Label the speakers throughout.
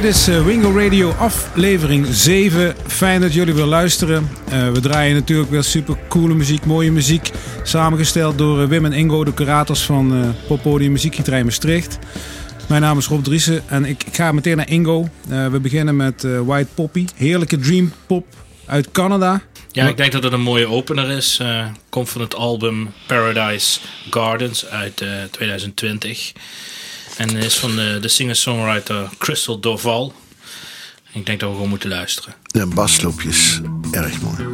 Speaker 1: Dit is uh, Wingo Radio aflevering 7. Fijn dat jullie weer luisteren. Uh, we draaien natuurlijk weer super coole muziek, mooie muziek. Samengesteld door uh, Wim en Ingo, de curators van uh, Poppodium Muziekgieterij Maastricht. Mijn naam is Rob Driessen en ik, ga meteen naar Ingo. we beginnen met White Poppy. Heerlijke dream pop uit Canada.
Speaker 2: Ja, ik denk dat het een mooie opener is. komt van het album Paradise Gardens uit 2020. En is van de, de singer-songwriter Crystal Dorval. Ik denk dat we gewoon moeten luisteren.
Speaker 3: De basloopjes, erg mooi.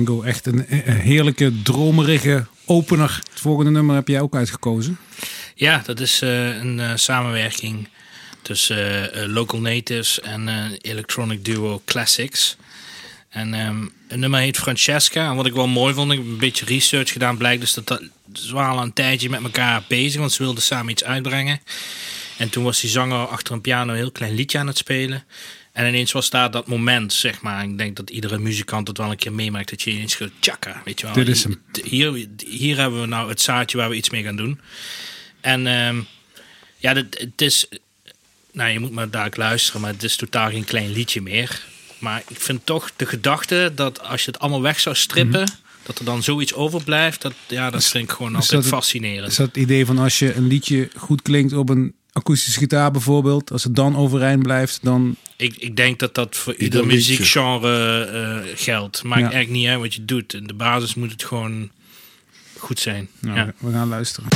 Speaker 1: Engo. Echt een, heerlijke, dromerige opener. Het volgende nummer heb jij ook uitgekozen.
Speaker 2: Ja, dat is uh, een samenwerking tussen Local Natives en Electronic Duo Classics. En ehm een nummer heet Francesca. En wat ik wel mooi vond, ik heb een beetje research gedaan. Blijkt dus dat, dat ze waren al een tijdje met elkaar bezig, want ze wilden samen iets uitbrengen. En toen was die zanger achter een piano een heel klein liedje aan het spelen. En ineens was daar dat moment, zeg maar. Ik denk dat iedere muzikant het wel een keer meemaakt. Dat je ineens gaat tjaka, weet je wel.
Speaker 4: Dit is hem.
Speaker 2: Hier, hier hebben we nou het zaadje waar we iets mee gaan doen. En ehm, ja, dit, het is... Nou, je moet maar daar luisteren, maar het is totaal geen klein liedje meer. Maar ik vind toch de gedachte dat als je het allemaal weg zou strippen... dat er dan zoiets overblijft, dat, ja, dat vind ik gewoon
Speaker 4: is
Speaker 2: altijd
Speaker 4: dat
Speaker 2: fascinerend.
Speaker 4: Is dat het idee van als je een liedje goed klinkt op een akoestische gitaar bijvoorbeeld, als het dan overeind blijft, dan
Speaker 2: Ik, ik denk dat dat voor
Speaker 3: Ieder
Speaker 2: muziekgenre eh, geldt. Maakt
Speaker 4: Ja.
Speaker 2: eigenlijk niet uit wat je doet. In de basis moet het gewoon goed zijn.
Speaker 4: nou,
Speaker 2: ja.
Speaker 4: we gaan luisteren.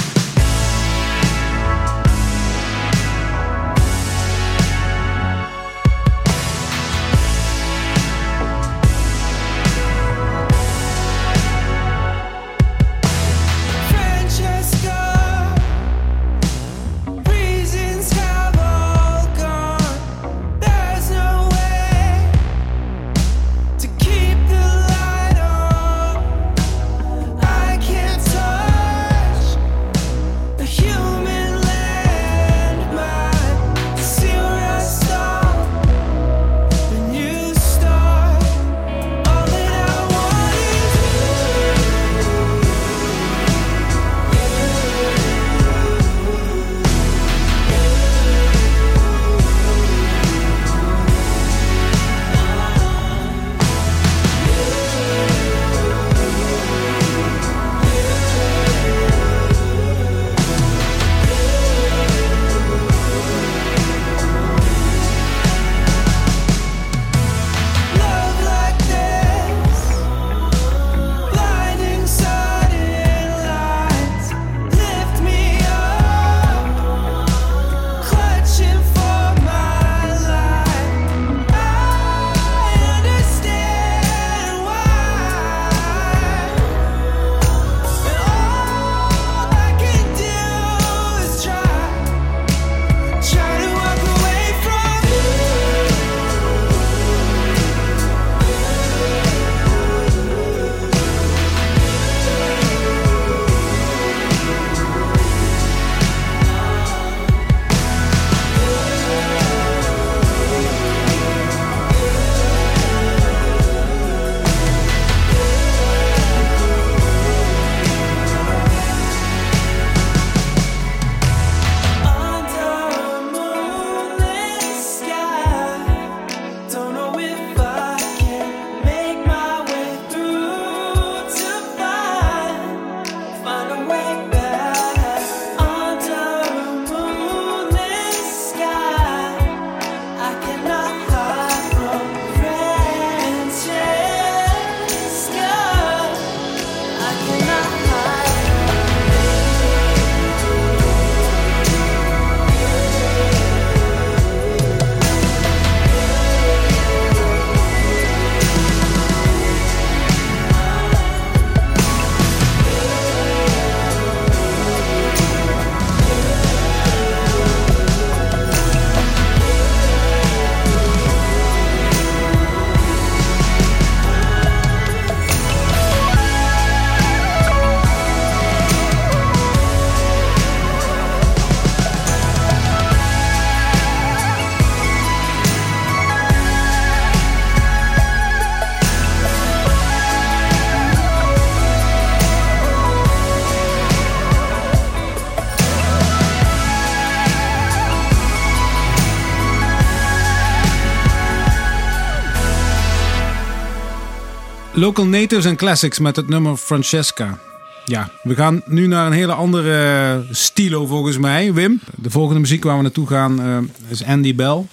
Speaker 4: Local Natives and Classics met het nummer Francesca. Ja, we gaan nu naar een hele andere stilo volgens mij, Wim. De volgende muziek waar we naartoe gaan eh, is Andy Bell.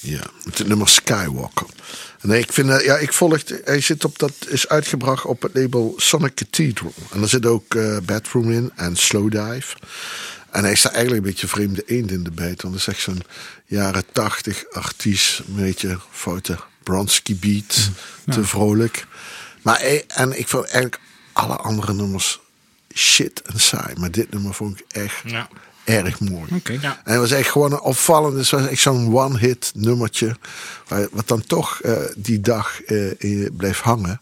Speaker 3: Ja, met het nummer Skywalker. Nee, ik vind, eh, ja, ik volg, hij zit op, dat is uitgebracht op het label Sonic Cathedral. En er zit ook eh Bedroom in en Slow Dive. En hij is daar eigenlijk een beetje vreemde eend in de bijt. Want het is echt zo'n jaren tachtig artiest. Een beetje foute Bronski beat. Te vrolijk. Maar hij- en ik vond eigenlijk alle andere nummers shit en saai. Maar dit nummer vond ik echt,
Speaker 2: Ja.
Speaker 5: erg mooi.
Speaker 1: Oké.
Speaker 2: Ja.
Speaker 5: En het was echt gewoon een opvallend. Het was echt zo'n one-hit nummertje. waar- Wat dan toch eh, die dag eh, in- bleef hangen.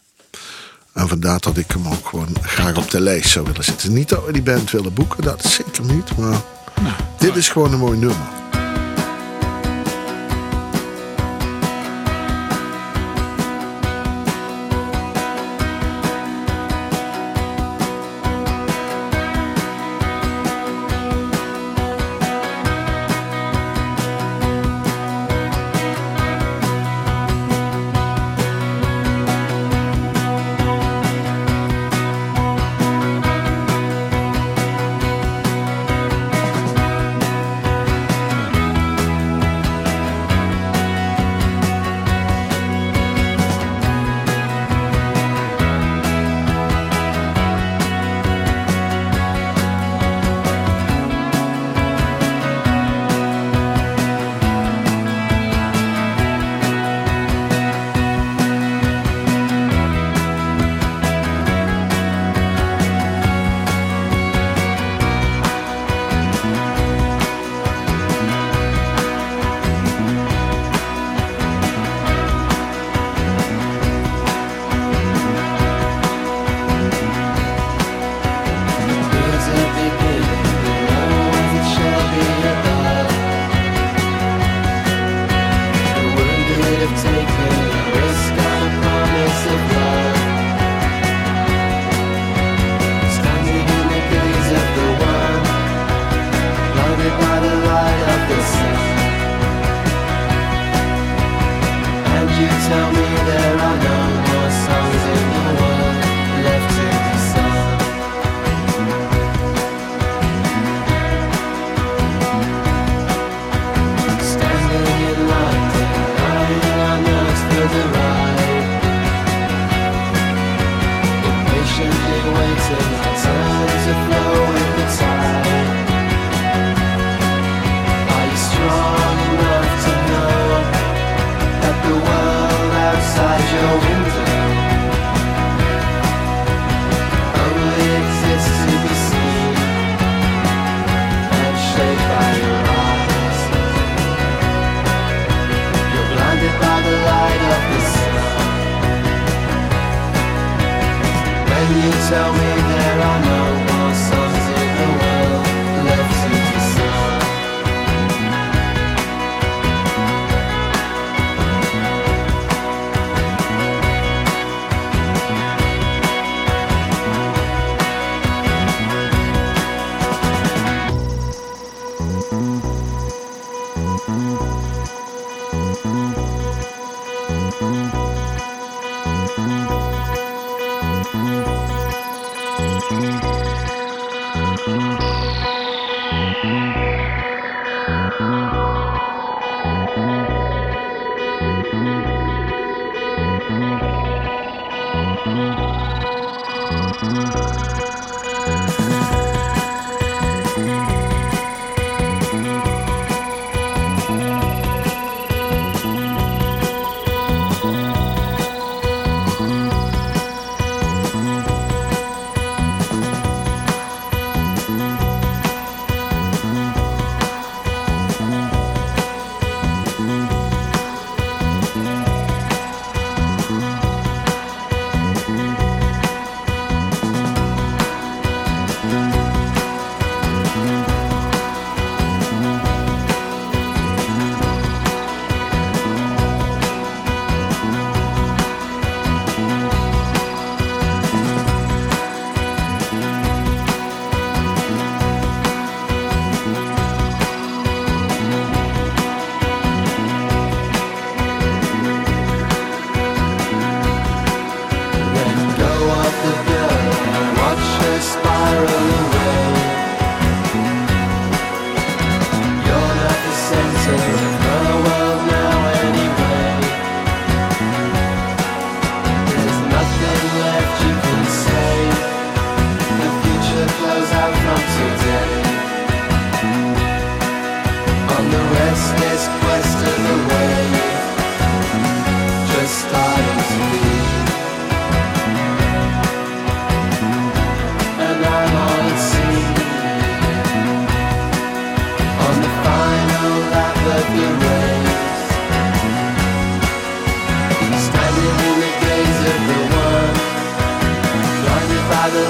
Speaker 5: En vandaar dat ik hem ook gewoon graag op de lijst zou willen zetten. Niet dat we die band willen boeken, dat zeker niet. Maar dit is gewoon een mooi nummer.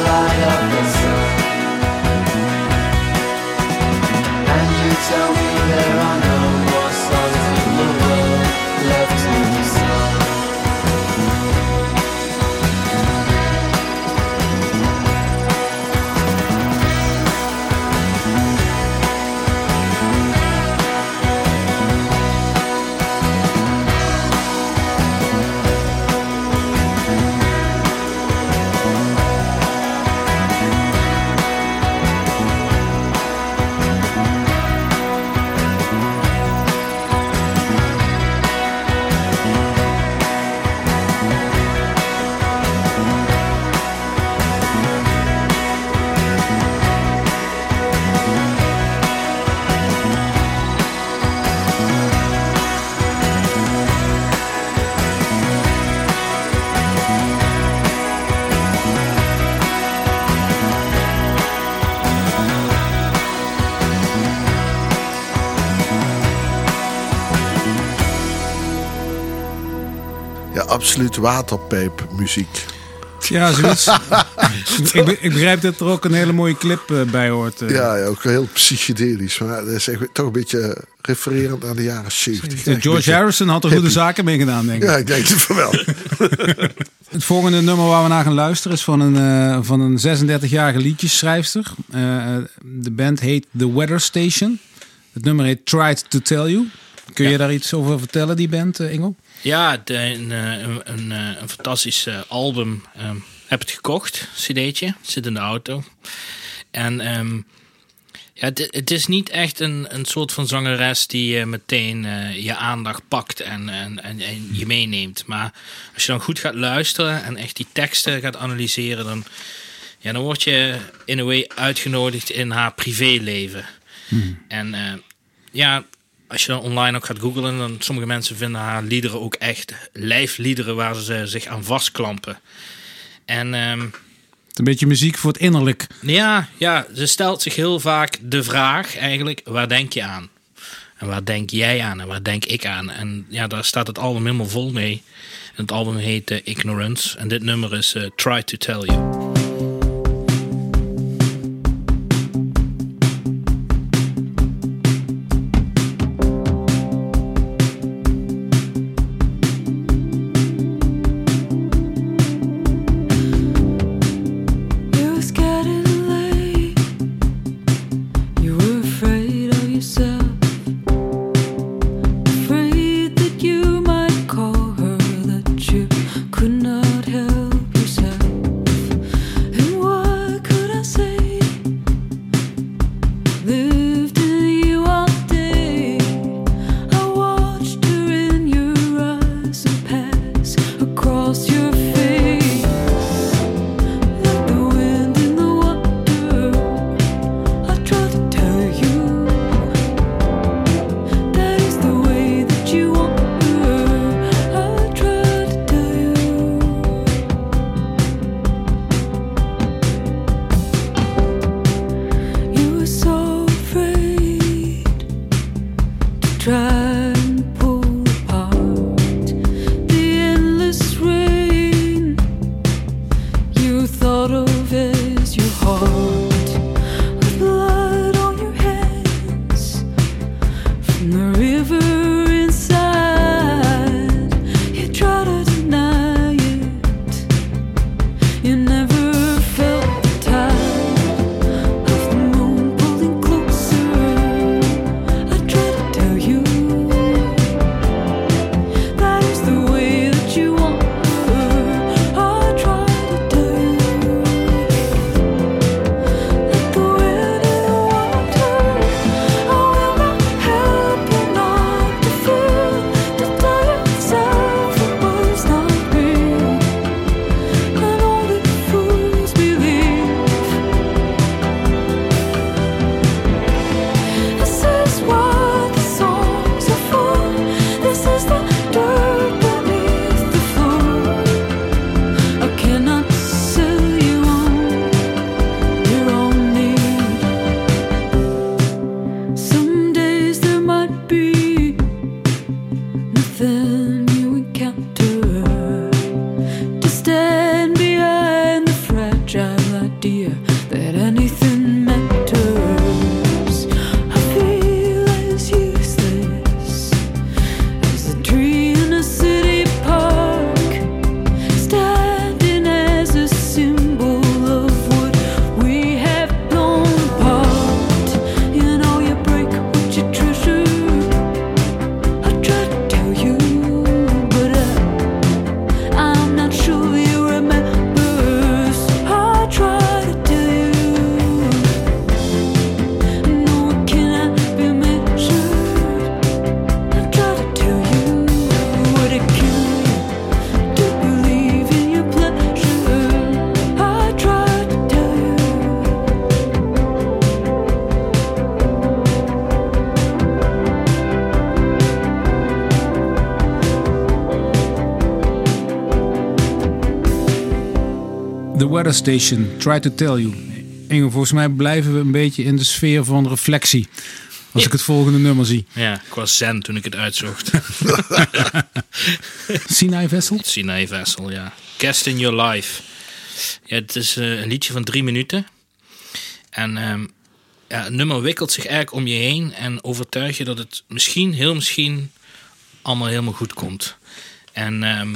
Speaker 6: Light of
Speaker 3: absoluut waterpijpmuziek.
Speaker 1: Ja, zoiets. ik, be- ik begrijp dat er ook een hele mooie clip eh, bij hoort. eh.
Speaker 3: Ja, ja, ook heel psychedelisch. Maar dat is echt toch een beetje refererend aan de jaren 70.
Speaker 1: De
Speaker 3: Echt een
Speaker 1: George Harrison had er goede zaken mee gedaan, denk ik.
Speaker 3: Ja, ik denk het van wel.
Speaker 1: Het volgende nummer waar we naar gaan luisteren is van een, eh, van een 36-jarige liedjesschrijfster. De band heet The Weather Station. Het nummer heet Tried to Tell You. Kun je daar iets over vertellen, die band, Ingo?
Speaker 7: Ja, de, een, eh, een, een, eh, een fantastisch eh, album. ehm, heb het gekocht, cd'tje. Zit in de auto. En ehm, ja, het, het is niet echt een, een soort van zangeres die eh, meteen je aandacht pakt en, en, en, en je meeneemt. Maar als je dan goed gaat luisteren en echt die teksten gaat analyseren, dan, ja, dan word je in a way uitgenodigd in haar privéleven. En eh, ja, als je dan online ook gaat googlen, dan sommige mensen vinden haar liederen ook echt lijfliederen waar ze zich aan vastklampen. En ehm,
Speaker 1: Het is een beetje muziek voor het innerlijk.
Speaker 7: ja, ja, ze stelt zich heel vaak de vraag eigenlijk, waar denk je aan? En waar denk jij aan en waar denk ik aan? En ja, daar staat het album helemaal vol mee. En het album heet eh, Ignorance. En dit nummer is eh, Try to Tell You.
Speaker 1: Weather Station, Try to Tell You. Inge, volgens mij blijven we een beetje in de sfeer van reflectie. Als ik het volgende nummer zie.
Speaker 2: Ja, ik was zen toen ik het uitzocht.
Speaker 1: Sinai Vessel?
Speaker 2: Sinai Vessel, ja. Guest in Your Life. Ja, het is eh, een liedje van drie minuten. En ehm, ja, het nummer wikkelt zich eigenlijk om je heen en overtuigt je dat het misschien, heel misschien, allemaal helemaal goed komt. En ehm,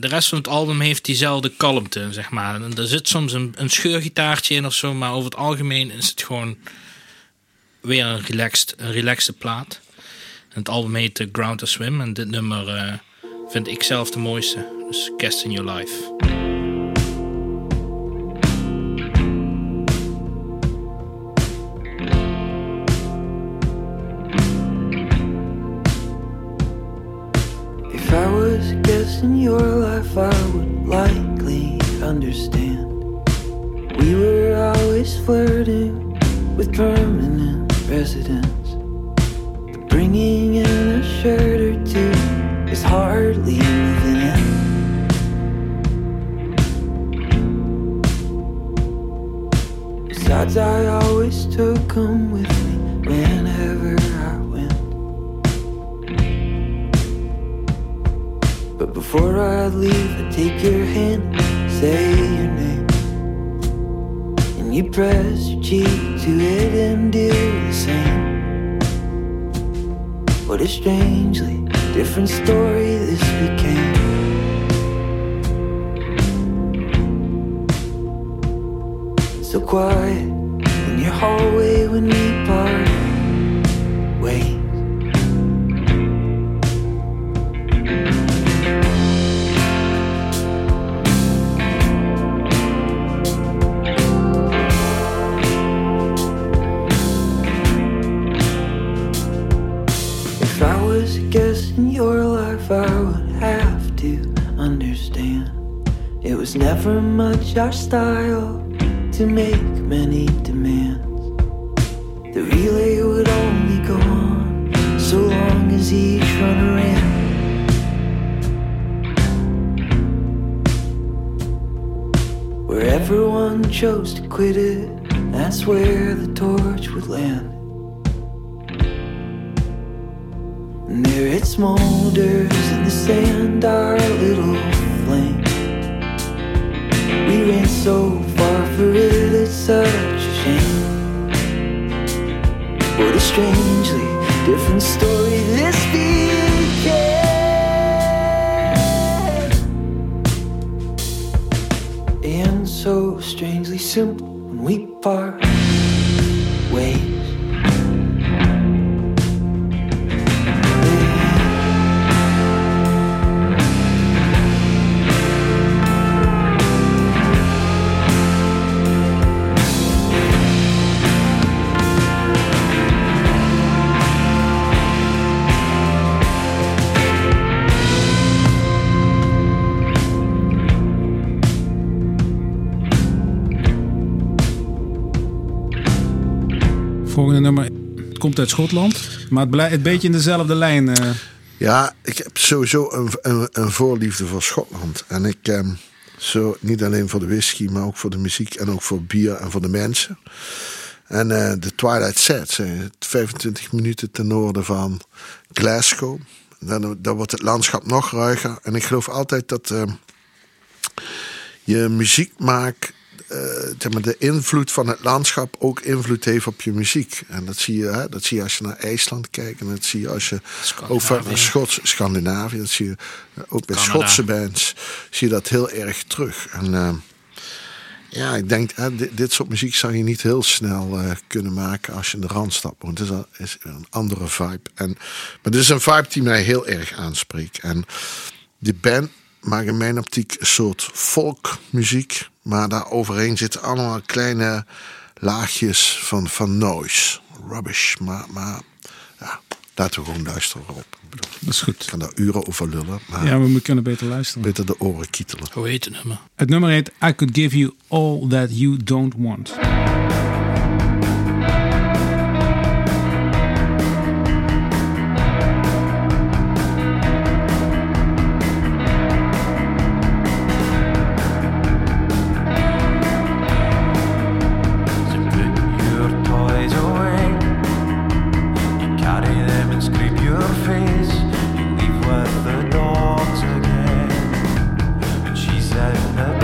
Speaker 2: de rest van het album heeft diezelfde kalmte, zeg maar. En er zit soms een, een scheurgitaartje in of zo, maar over het algemeen is het gewoon weer een relaxed, een relaxte plaat. En het album heet eh, Ground to Swim en dit nummer eh, vind ik zelf de mooiste. Dus Guest in Your Life.
Speaker 8: If I was guessing your life, I would likely understand. We were always flirting with permanent residence. The bringing in a shirt or two is hardly moving in. Besides, I always took 'em with before I leave, I take your hand, say your name. And you press your cheek to it and do the same. What a strangely different story this became. So quiet in your hallway when we part ways. Never much our style to make many demands. The relay would only go on so long as each runner ran. Where everyone chose to quit it, that's where the torch would land. And there it smolders in the sand, our little so far for it, it's such a shame. What a strangely different story this became. And so strangely simple when we part
Speaker 1: komt uit Schotland. Maar het blijft een beetje in dezelfde lijn. eh.
Speaker 3: Ja, ik heb sowieso een, een, een voorliefde voor Schotland. En ik, ehm, zo, niet alleen voor de whisky, maar ook voor de muziek en ook voor bier en voor de mensen. En eh, de Twilight Sets, eh, 25 minuten ten noorden van Glasgow. Dan, dan wordt het landschap nog ruiger. En ik geloof altijd dat eh, je muziek maakt. Eh, zeg maar, de invloed van het landschap ook invloed heeft op je muziek. En dat zie je, hè, dat zie je als je naar IJsland kijkt. En dat zie je als je van
Speaker 2: Scandinavië.
Speaker 3: Schots, Scandinavië. Dat zie je ook bij
Speaker 2: Canada.
Speaker 3: Schotse bands. Zie je dat heel erg terug. En eh, ja, ik denk, hè, dit, dit soort muziek zou je niet heel snel eh, kunnen maken als je in de Randstad woont. Het is, een- is een andere vibe. En, maar dit is een vibe die mij heel erg aanspreekt. En die band maakt in mijn optiek een soort folkmuziek. Maar daar overheen zitten allemaal kleine laagjes van, van noise. Rubbish. Maar, maar ja, laten we gewoon luisteren op. Ik bedoel,
Speaker 1: Dat is goed.
Speaker 3: ik kan daar uren over lullen. Maar
Speaker 1: Ja, we kunnen beter luisteren.
Speaker 3: beter de oren kietelen.
Speaker 2: Hoe heet het nummer?
Speaker 1: Het nummer heet I Could Give You All That You Don't Want.
Speaker 9: Them and scrape your face. You leave with the dogs again. And out the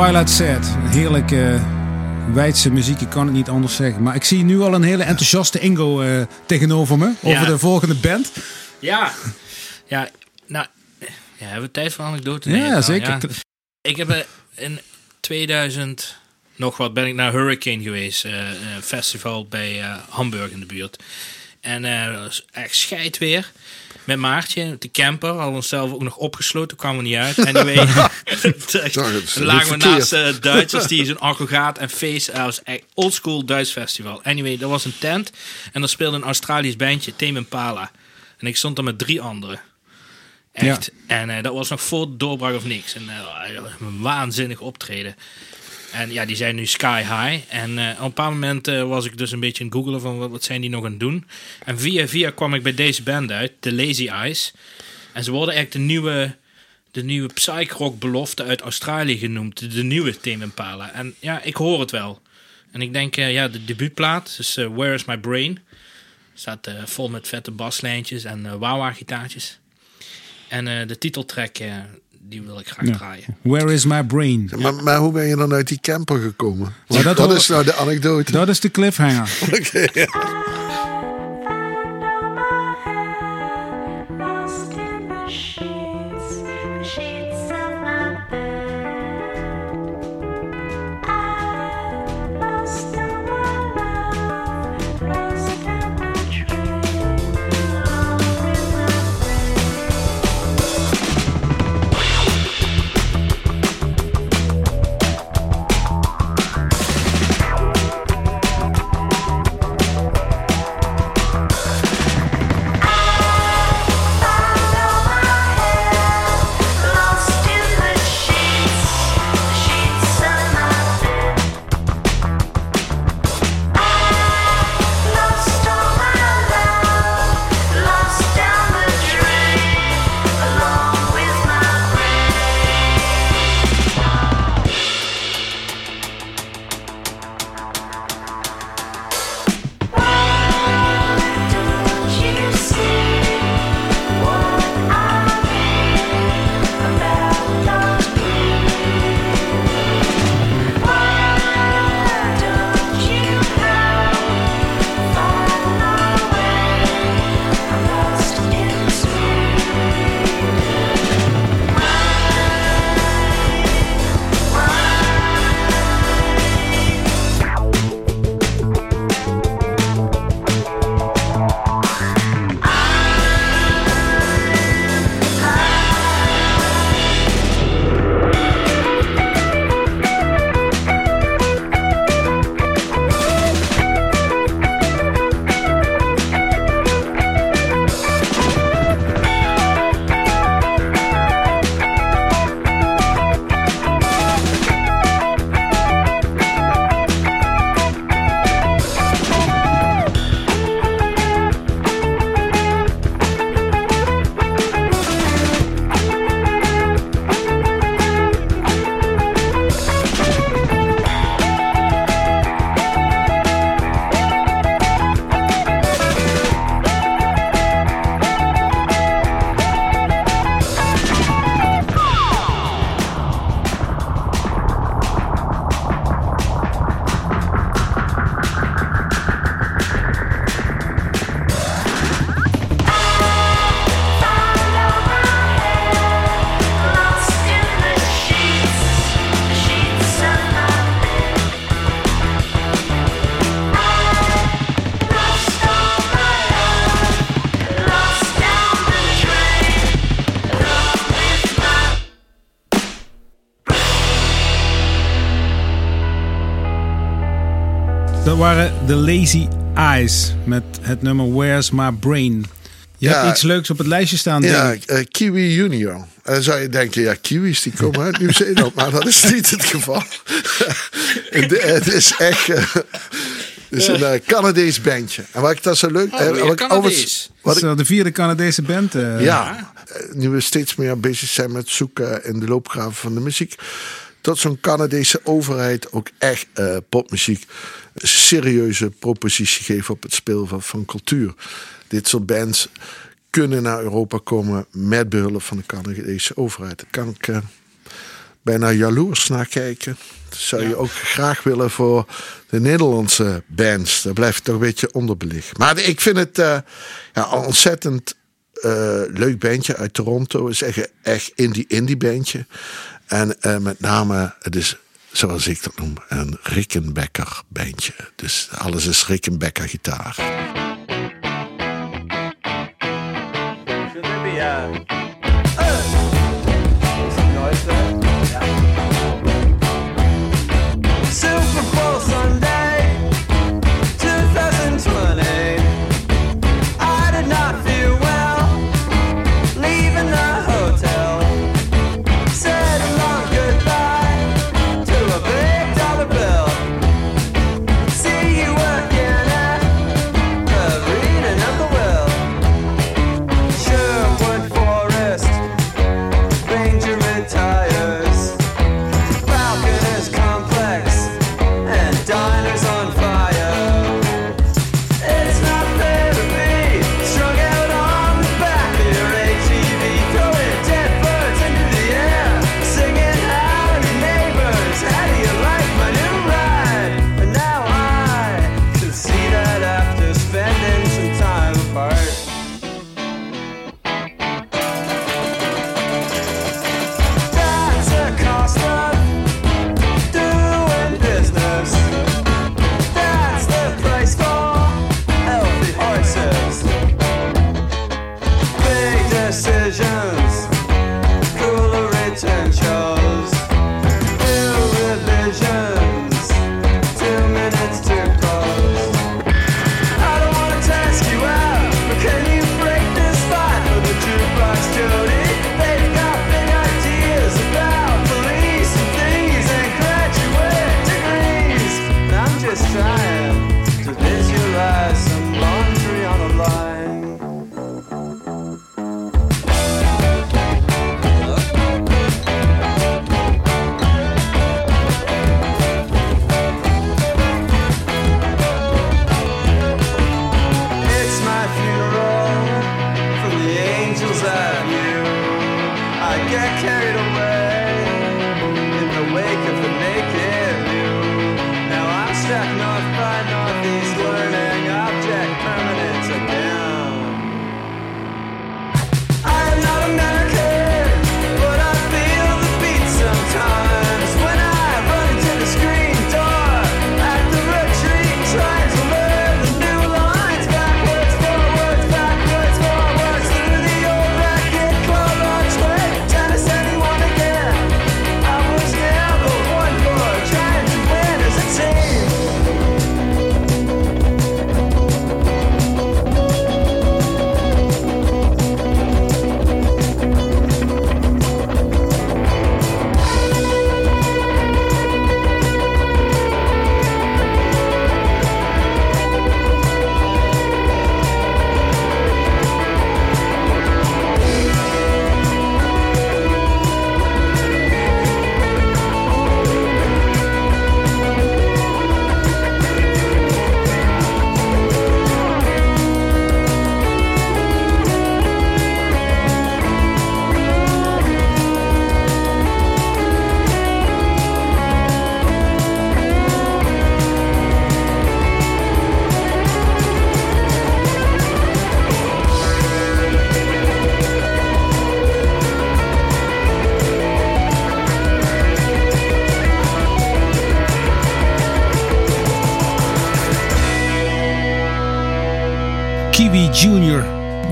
Speaker 1: Twilight Set. Heerlijk eh wijdse muziek, ik kan het niet anders zeggen. Maar ik zie nu al een hele enthousiaste Ingo eh, tegenover me. Over
Speaker 2: Ja.
Speaker 1: de volgende band.
Speaker 2: Ja, ja, nou, ja, hebben we tijd voor anekdote?
Speaker 1: Ja,
Speaker 2: nou,
Speaker 1: zeker.
Speaker 2: Ik heb eh, in 2000 nog wat ben ik naar Hurricane geweest, een festival bij Hamburg in de buurt. En eh dat was echt scheid weer. Met Maartje, de camper, hadden we onszelf ook nog opgesloten, kwamen we niet uit. Anyway,
Speaker 10: het,
Speaker 2: dan lagen we naast eh, Duitsers die zo'n aggregaat en feest. Dat was echt oldschool Duits festival. Anyway, dat was een tent en er speelde een Australisch bandje, Tame Impala. En ik stond er met drie anderen. Echt. En eh, dat was nog voor de doorbraak of niks. En eh, een waanzinnig optreden. En ja, die zijn nu sky high. En eh, op een paar momenten was ik dus een beetje aan het googelen van wat, zijn die nog aan het doen. En via via kwam ik bij deze band uit, The Lazy Eyes. En ze worden echt de nieuwe, de nieuwe psych-rock belofte uit Australië genoemd. De, nieuwe Tame. En ja, ik hoor het wel. En ik denk, eh, ja, de debuutplaat, dus eh, Where is My Brain. Staat eh, vol met vette baslijntjes en eh wah-wah-gitaartjes. En eh, de titeltrack, eh, die wil ik graag
Speaker 1: Ja.
Speaker 2: draaien.
Speaker 1: Where is my brain?
Speaker 10: Maar, maar hoe ben je dan uit die camper gekomen? Want
Speaker 1: dat
Speaker 10: dat
Speaker 1: hoor-
Speaker 10: is nou de anekdote.
Speaker 1: Dat is de cliffhanger.
Speaker 10: Oké, ja.
Speaker 11: The
Speaker 1: Lazy Eyes met het nummer Where's My Brain. Je
Speaker 10: Ja.
Speaker 1: hebt iets leuks op het lijstje staan. denk
Speaker 10: Ja, eh, Kiwi Junior. En dan zou je denken, ja, kiwis die komen uit Nieuw-Zeeland. maar dat is niet het geval. het, is echt... het is een eh, Canadees bandje. En wat ik dat zo leuk...
Speaker 2: Oh, weer
Speaker 10: wat
Speaker 2: Canadees.
Speaker 10: wat ik-
Speaker 1: de vierde Canadese band. eh.
Speaker 10: ja, eh, nu we steeds meer bezig zijn met zoeken in de loopgraven van de muziek. Dat zo'n Canadese overheid ook echt eh, popmuziek een serieuze propositie geeft op het speel van, van cultuur. Dit soort bands kunnen naar Europa komen met behulp van de Canadese overheid. Dat kan ik eh,
Speaker 5: bijna jaloers naar kijken. Dat zou je ook graag willen voor de Nederlandse bands. Daar blijft toch een beetje onderbelicht. Maar ik vind het eh, ja, een ontzettend leuk bandje uit Toronto. Is echt, echt indie, indie bandje. En eh, met name, het is zoals ik dat noem, een Rickenbacker bandje. Dus alles is Rickenbacker gitaar.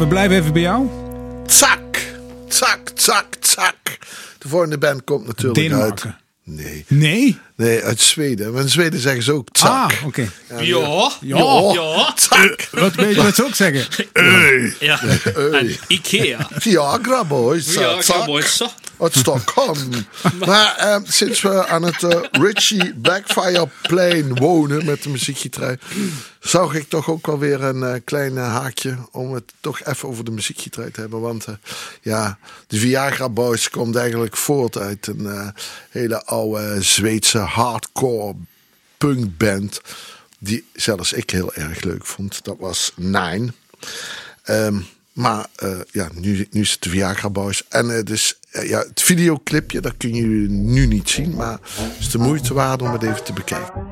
Speaker 1: Blijven even bij jou.
Speaker 5: Zak, zak, zak, zak. De volgende band komt natuurlijk
Speaker 1: Denemarken.
Speaker 5: uit... Nee,
Speaker 1: Nee?
Speaker 5: nee, uit Zweden. Maar in Zweden zeggen ze ook zak.
Speaker 1: Ah, oké.
Speaker 2: Ja.
Speaker 1: Ja.
Speaker 2: Ja.
Speaker 5: Zak.
Speaker 1: Wat weet je wat ze ook zeggen?
Speaker 2: Ja. En Ikea.
Speaker 5: Viagra boys.
Speaker 2: Mooi zo.
Speaker 5: Uit Stockholm. maar eh, sinds we aan het eh, Richie Blackfire Plain wonen met de muziekgieterij, zag ik toch ook wel weer een eh, klein eh, haakje om het toch even over de muziekgieterij te hebben. Want eh, ja, de Viagra Boys komt eigenlijk voort uit een hele oude Zweedse hardcore punkband. Die zelfs ik heel erg leuk vond. Dat was Nine. Ehm, maar ja, nu, nu is het de Viagra Boys. En het is
Speaker 12: ja, het videoclipje, dat kun je nu niet zien. Maar het is de moeite waard om het even te bekijken.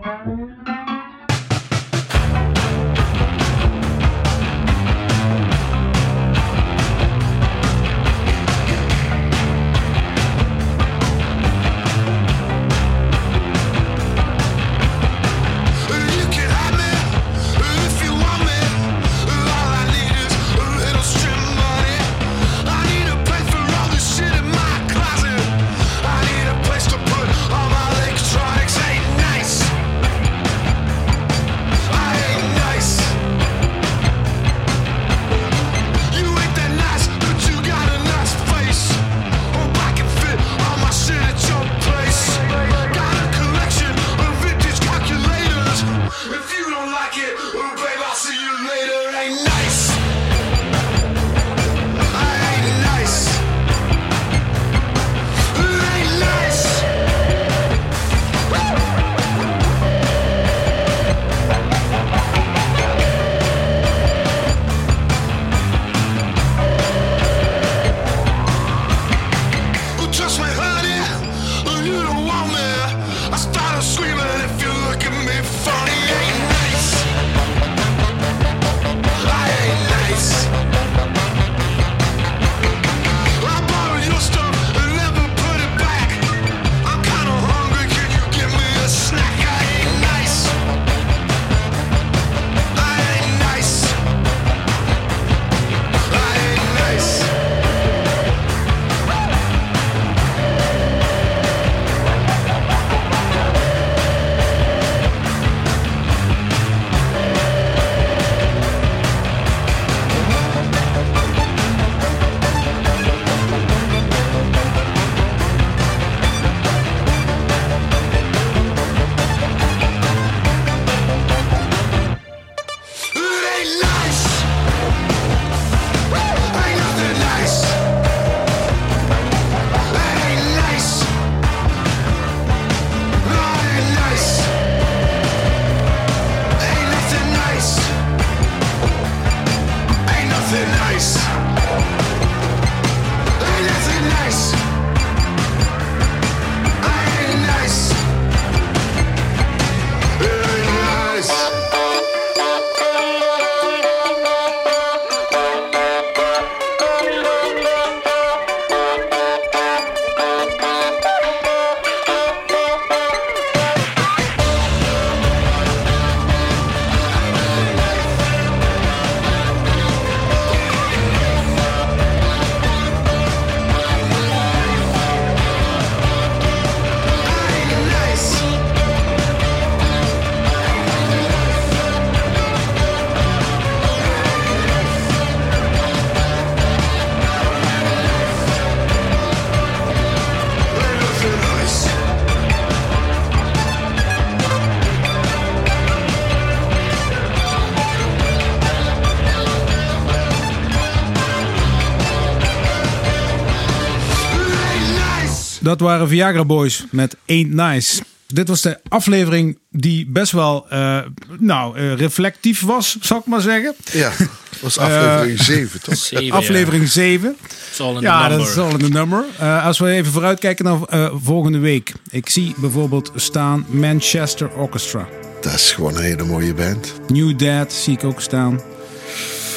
Speaker 1: Dat waren Viagra Boys met Ain't Nice. Dit was de aflevering die best wel eh, nou, eh, reflectief was, zal ik maar zeggen.
Speaker 12: Ja, dat was aflevering 7, toch?
Speaker 2: Zeven, ja.
Speaker 1: aflevering 7.
Speaker 2: It's all in the
Speaker 1: Ja,
Speaker 2: number.
Speaker 1: dat is al in de nummer. Eh, als we even vooruitkijken naar eh, volgende week. Ik zie bijvoorbeeld staan Manchester Orchestra.
Speaker 12: Dat is gewoon een hele mooie band.
Speaker 1: New Dad zie ik ook staan.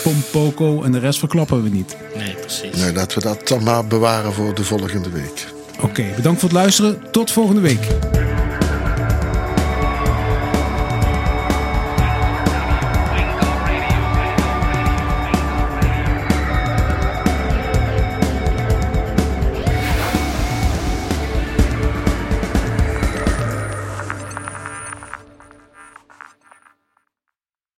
Speaker 1: Pompoko en de rest verklappen we niet.
Speaker 2: Nee, precies.
Speaker 12: Nee, laten we dat dan maar bewaren voor de volgende week.
Speaker 1: Oké, bedankt voor het luisteren. Tot volgende week.